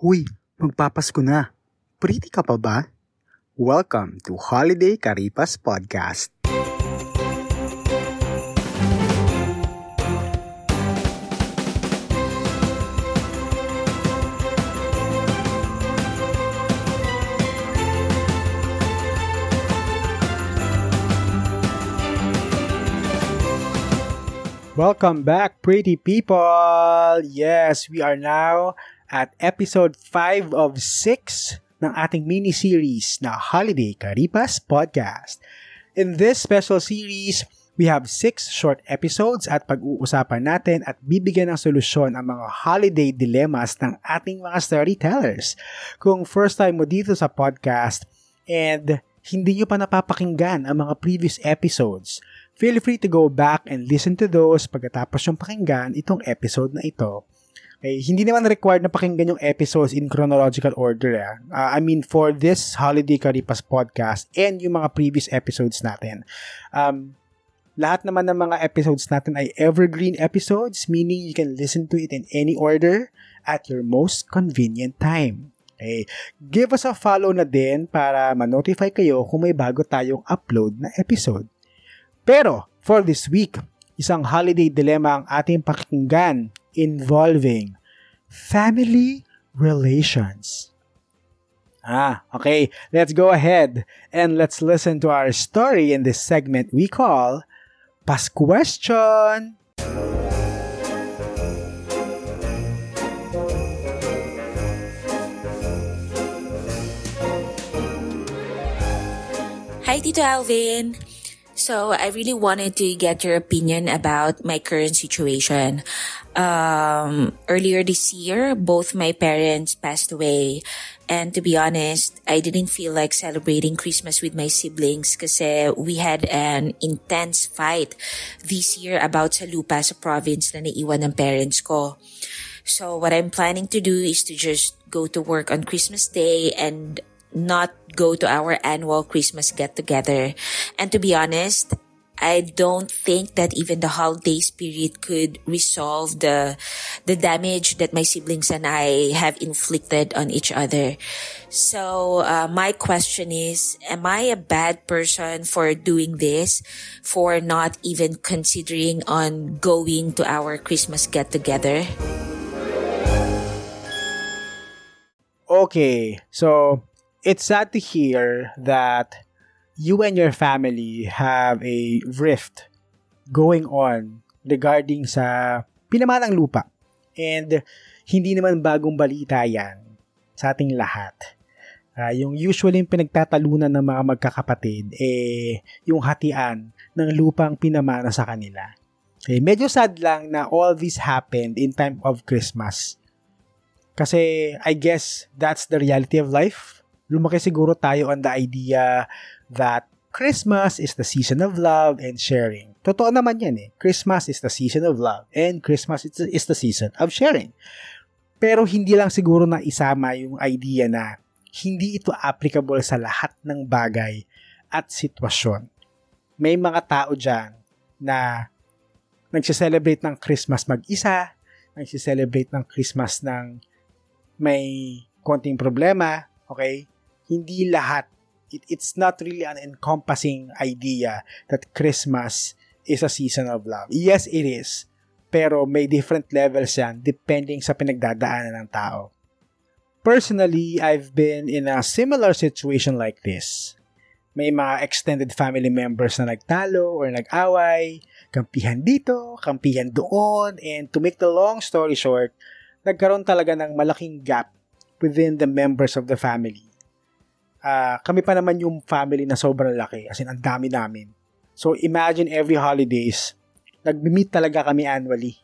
Huy, magpapasko na. Pretty ka pa ba? Welcome to Holiday Karipas Podcast. Welcome back, pretty people! Yes, we are now at episode 5 of 6 ng ating mini-series na Holiday Karipas Podcast. In this special series, we have 6 short episodes at pag-uusapan natin at bibigyan ng solusyon ang mga holiday dilemmas ng ating mga storytellers. Kung first time mo dito sa podcast and hindi nyo pa napapakinggan ang mga previous episodes, feel free to go back and listen to those pagkatapos yung pakinggan itong episode na ito Okay, hindi naman required na pakinggan yung episodes in chronological order. Eh. Uh, I mean, for this Holiday Karipas podcast and yung mga previous episodes natin. Um, lahat naman ng mga episodes natin ay evergreen episodes, meaning you can listen to it in any order at your most convenient time. Okay. Give us a follow na din para ma-notify kayo kung may bago tayong upload na episode. Pero, for this week, isang holiday dilemma ang ating pakinggan involving family relations. Ah, okay. Let's go ahead and let's listen to our story in this segment we call Pas Question. Hi, Tito Alvin. So I really wanted to get your opinion about my current situation. Um, earlier this year, both my parents passed away. And to be honest, I didn't feel like celebrating Christmas with my siblings kasi we had an intense fight this year about sa lupa sa province na naiwan ng parents ko. So what I'm planning to do is to just go to work on Christmas Day and not go to our annual Christmas get together. And to be honest, I don't think that even the holiday spirit could resolve the the damage that my siblings and I have inflicted on each other. So uh, my question is, am I a bad person for doing this, for not even considering on going to our Christmas get together? Okay, so it's sad to hear that you and your family have a rift going on regarding sa pinamanang lupa. And hindi naman bagong balita yan sa ating lahat. Uh, yung usually yung pinagtatalunan ng mga magkakapatid, eh, yung hatian ng lupang pinamana sa kanila. Okay, medyo sad lang na all this happened in time of Christmas. Kasi I guess that's the reality of life lumaki siguro tayo on the idea that Christmas is the season of love and sharing. Totoo naman yan eh. Christmas is the season of love and Christmas is the season of sharing. Pero hindi lang siguro na isama yung idea na hindi ito applicable sa lahat ng bagay at sitwasyon. May mga tao dyan na nagsiselebrate ng Christmas mag-isa, nagsiselebrate ng Christmas ng may konting problema, okay? Hindi lahat it, it's not really an encompassing idea that Christmas is a season of love. Yes, it is. Pero may different levels yan depending sa pinagdadaanan ng tao. Personally, I've been in a similar situation like this. May mga extended family members na nagtalo or nag-away, kampihan dito, kampihan doon, and to make the long story short, nagkaroon talaga ng malaking gap within the members of the family uh, kami pa naman yung family na sobrang laki. As in, ang dami namin. So, imagine every holidays, nag-meet talaga kami annually.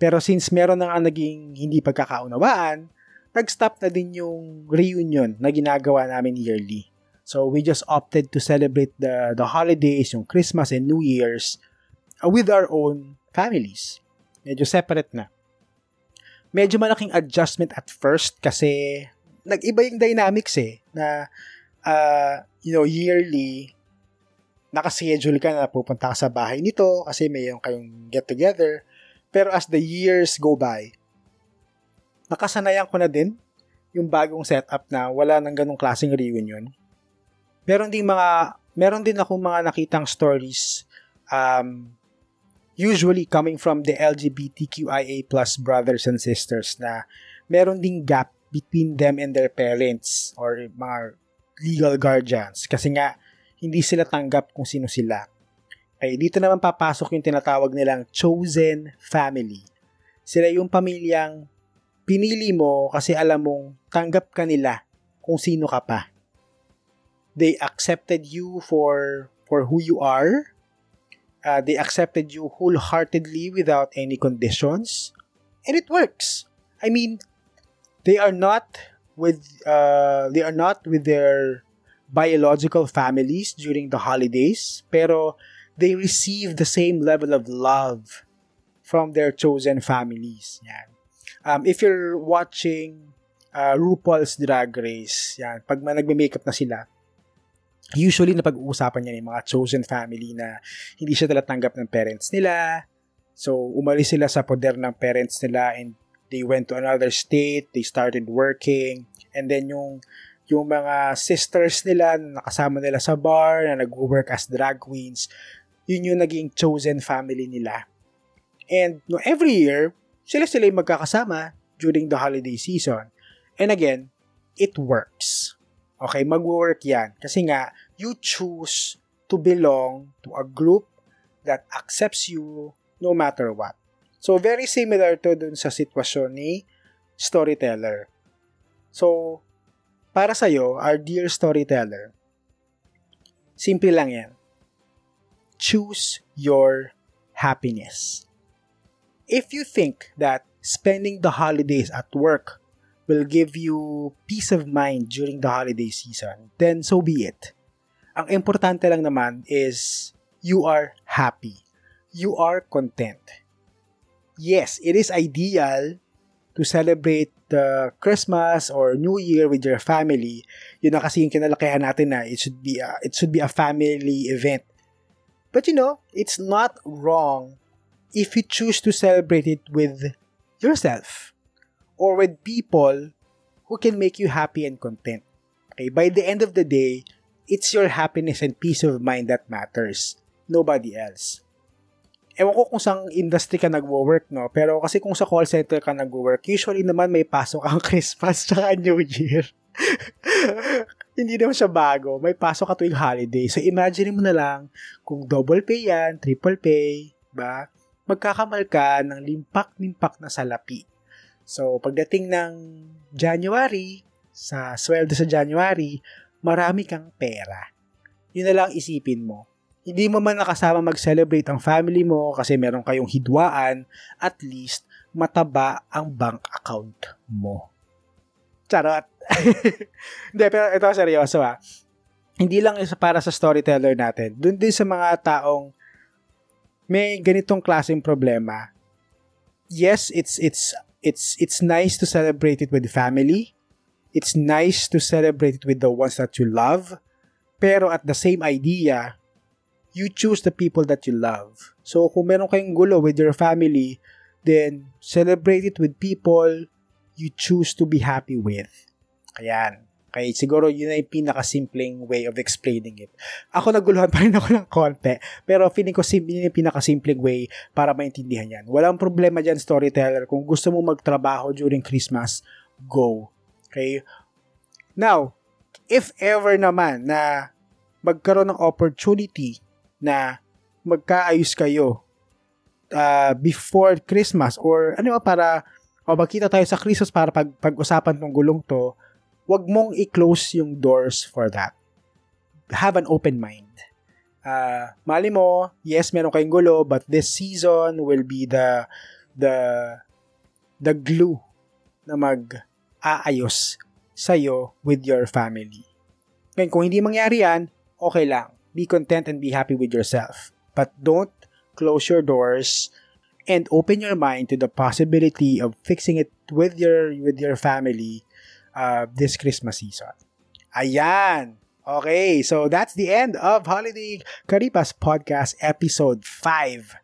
Pero since meron na naging hindi pagkakaunawaan, nag-stop na din yung reunion na ginagawa namin yearly. So, we just opted to celebrate the, the holidays, yung Christmas and New Year's, uh, with our own families. Medyo separate na. Medyo malaking adjustment at first kasi nag-iba yung dynamics eh, na, uh, you know, yearly, nakaschedule ka na pupunta ka sa bahay nito kasi may yung kayong get together. Pero as the years go by, nakasanayan ko na din yung bagong setup na wala nang ganong klaseng reunion. Meron din mga meron din ako mga nakitang stories um, usually coming from the LGBTQIA plus brothers and sisters na meron ding gap between them and their parents or mga legal guardians kasi nga hindi sila tanggap kung sino sila. Okay, dito naman papasok yung tinatawag nilang chosen family. Sila yung pamilyang pinili mo kasi alam mong tanggap ka nila kung sino ka pa. They accepted you for for who you are. Uh, they accepted you wholeheartedly without any conditions. And it works. I mean, they are not with uh, they are not with their biological families during the holidays, pero they receive the same level of love from their chosen families. Yan. Um, if you're watching uh, RuPaul's Drag Race, yan, pag nagme-makeup na sila, usually na pag-uusapan niya yung mga chosen family na hindi siya talatanggap ng parents nila. So, umalis sila sa poder ng parents nila and they went to another state, they started working, and then yung yung mga sisters nila na nakasama nila sa bar, na nag-work as drag queens, yun yung naging chosen family nila. And no, every year, sila-sila yung magkakasama during the holiday season. And again, it works. Okay, mag-work yan. Kasi nga, you choose to belong to a group that accepts you no matter what. So, very similar to dun sa sitwasyon ni storyteller. So, para sa'yo, our dear storyteller, simple lang yan choose your happiness. If you think that spending the holidays at work will give you peace of mind during the holiday season, then so be it. Ang importante lang naman is you are happy. You are content. Yes, it is ideal to celebrate the Christmas or New Year with your family. Yun na kasi yung kinalakihan natin na it should be a, it should be a family event. But you know, it's not wrong if you choose to celebrate it with yourself or with people who can make you happy and content. Okay, by the end of the day, it's your happiness and peace of mind that matters, nobody else. Ewan ko kung saan industry ka nagwo-work, no? Pero kasi kung sa call center ka nagwo-work, usually naman may pasok ang Christmas tsaka New Year. hindi naman siya bago. May pasok ka tuwing holiday. So, imagine mo na lang kung double pay yan, triple pay, ba? Magkakamal ka ng limpak-limpak na salapi. So, pagdating ng January, sa sweldo sa January, marami kang pera. Yun na lang isipin mo. Hindi mo man nakasama mag-celebrate ang family mo kasi meron kayong hidwaan, at least mataba ang bank account mo. Charot. Hindi, pero ito seryoso ah. Hindi lang isa para sa storyteller natin. Doon din sa mga taong may ganitong klaseng problema. Yes, it's it's it's it's nice to celebrate it with family. It's nice to celebrate it with the ones that you love. Pero at the same idea, you choose the people that you love. So kung meron kayong gulo with your family, then celebrate it with people you choose to be happy with. Ayan. Okay, siguro yun ay pinakasimpleng way of explaining it. Ako naguluhan pa rin ako ng konti, pero feeling ko sim- yun yung pinakasimpleng way para maintindihan yan. Walang problema dyan, storyteller. Kung gusto mo magtrabaho during Christmas, go. Okay? Now, if ever naman na magkaroon ng opportunity na magkaayos kayo uh, before Christmas or ano para o magkita tayo sa Christmas para pag, pag-usapan tong gulong to, wag mong i-close yung doors for that. Have an open mind. Uh, mali mo, yes, meron kayong gulo, but this season will be the the the glue na mag-aayos sa'yo with your family. Ngayon, kung hindi mangyari yan, okay lang. Be content and be happy with yourself. But don't close your doors and open your mind to the possibility of fixing it with your with your family uh, this Christmas season. Ayan. Okay, so that's the end of Holiday Karipas Podcast Episode 5.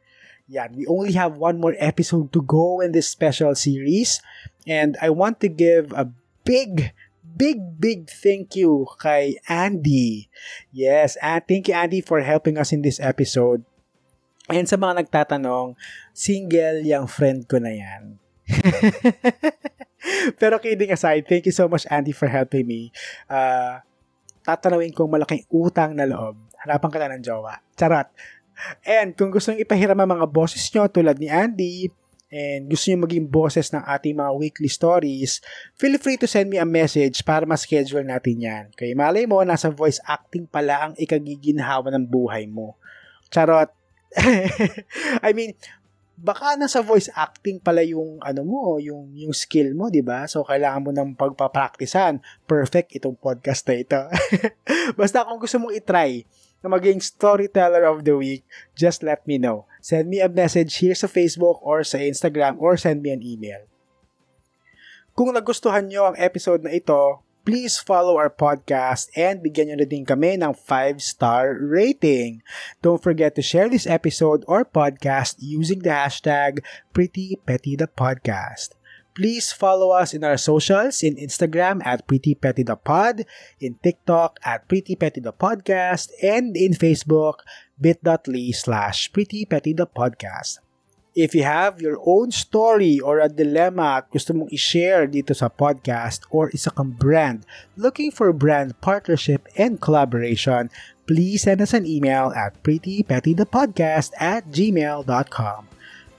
Yeah, we only have one more episode to go in this special series. And I want to give a big, big, big thank you kay Andy. Yes, and thank you Andy for helping us in this episode. And sa mga nagtatanong, single yung friend ko na yan. Pero kidding aside, thank you so much Andy for helping me. Uh, tatanawin kong malaking utang na loob. Hanapan ka na ng jowa. Charot. And kung gusto nyo ipahiram ang mga boses nyo tulad ni Andy, and gusto nyo maging boses ng ating mga weekly stories, feel free to send me a message para ma-schedule natin yan. Kaya malay mo, nasa voice acting pala ang ikagiginhawa ng buhay mo. Charot. I mean, baka nasa voice acting pala yung ano mo, yung yung skill mo, 'di ba? So kailangan mo nang pagpapraktisan. Perfect itong podcast na ito. Basta kung gusto mong i-try na maging storyteller of the week, just let me know. Send me a message here sa Facebook or sa Instagram or send me an email. Kung nagustuhan nyo ang episode na ito, please follow our podcast and bigyan nyo na din kami ng 5-star rating. Don't forget to share this episode or podcast using the hashtag PrettyPettyThePodcast. Please follow us in our socials in Instagram at PrettyPettyThePod, in TikTok at PrettyPettyThePodcast, and in Facebook bit.ly slash PrettyPettyThePodcast. If you have your own story or a dilemma at gusto mong i-share dito sa podcast or isa kang brand looking for brand partnership and collaboration, please send us an email at prettypettythepodcast at gmail.com.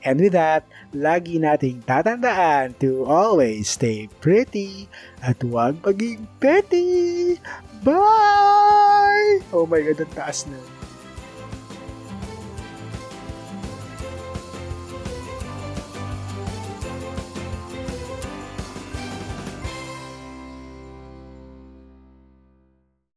And with that, lagi nating tatandaan to always stay pretty at huwag maging petty. Bye! Oh my God, ang taas na.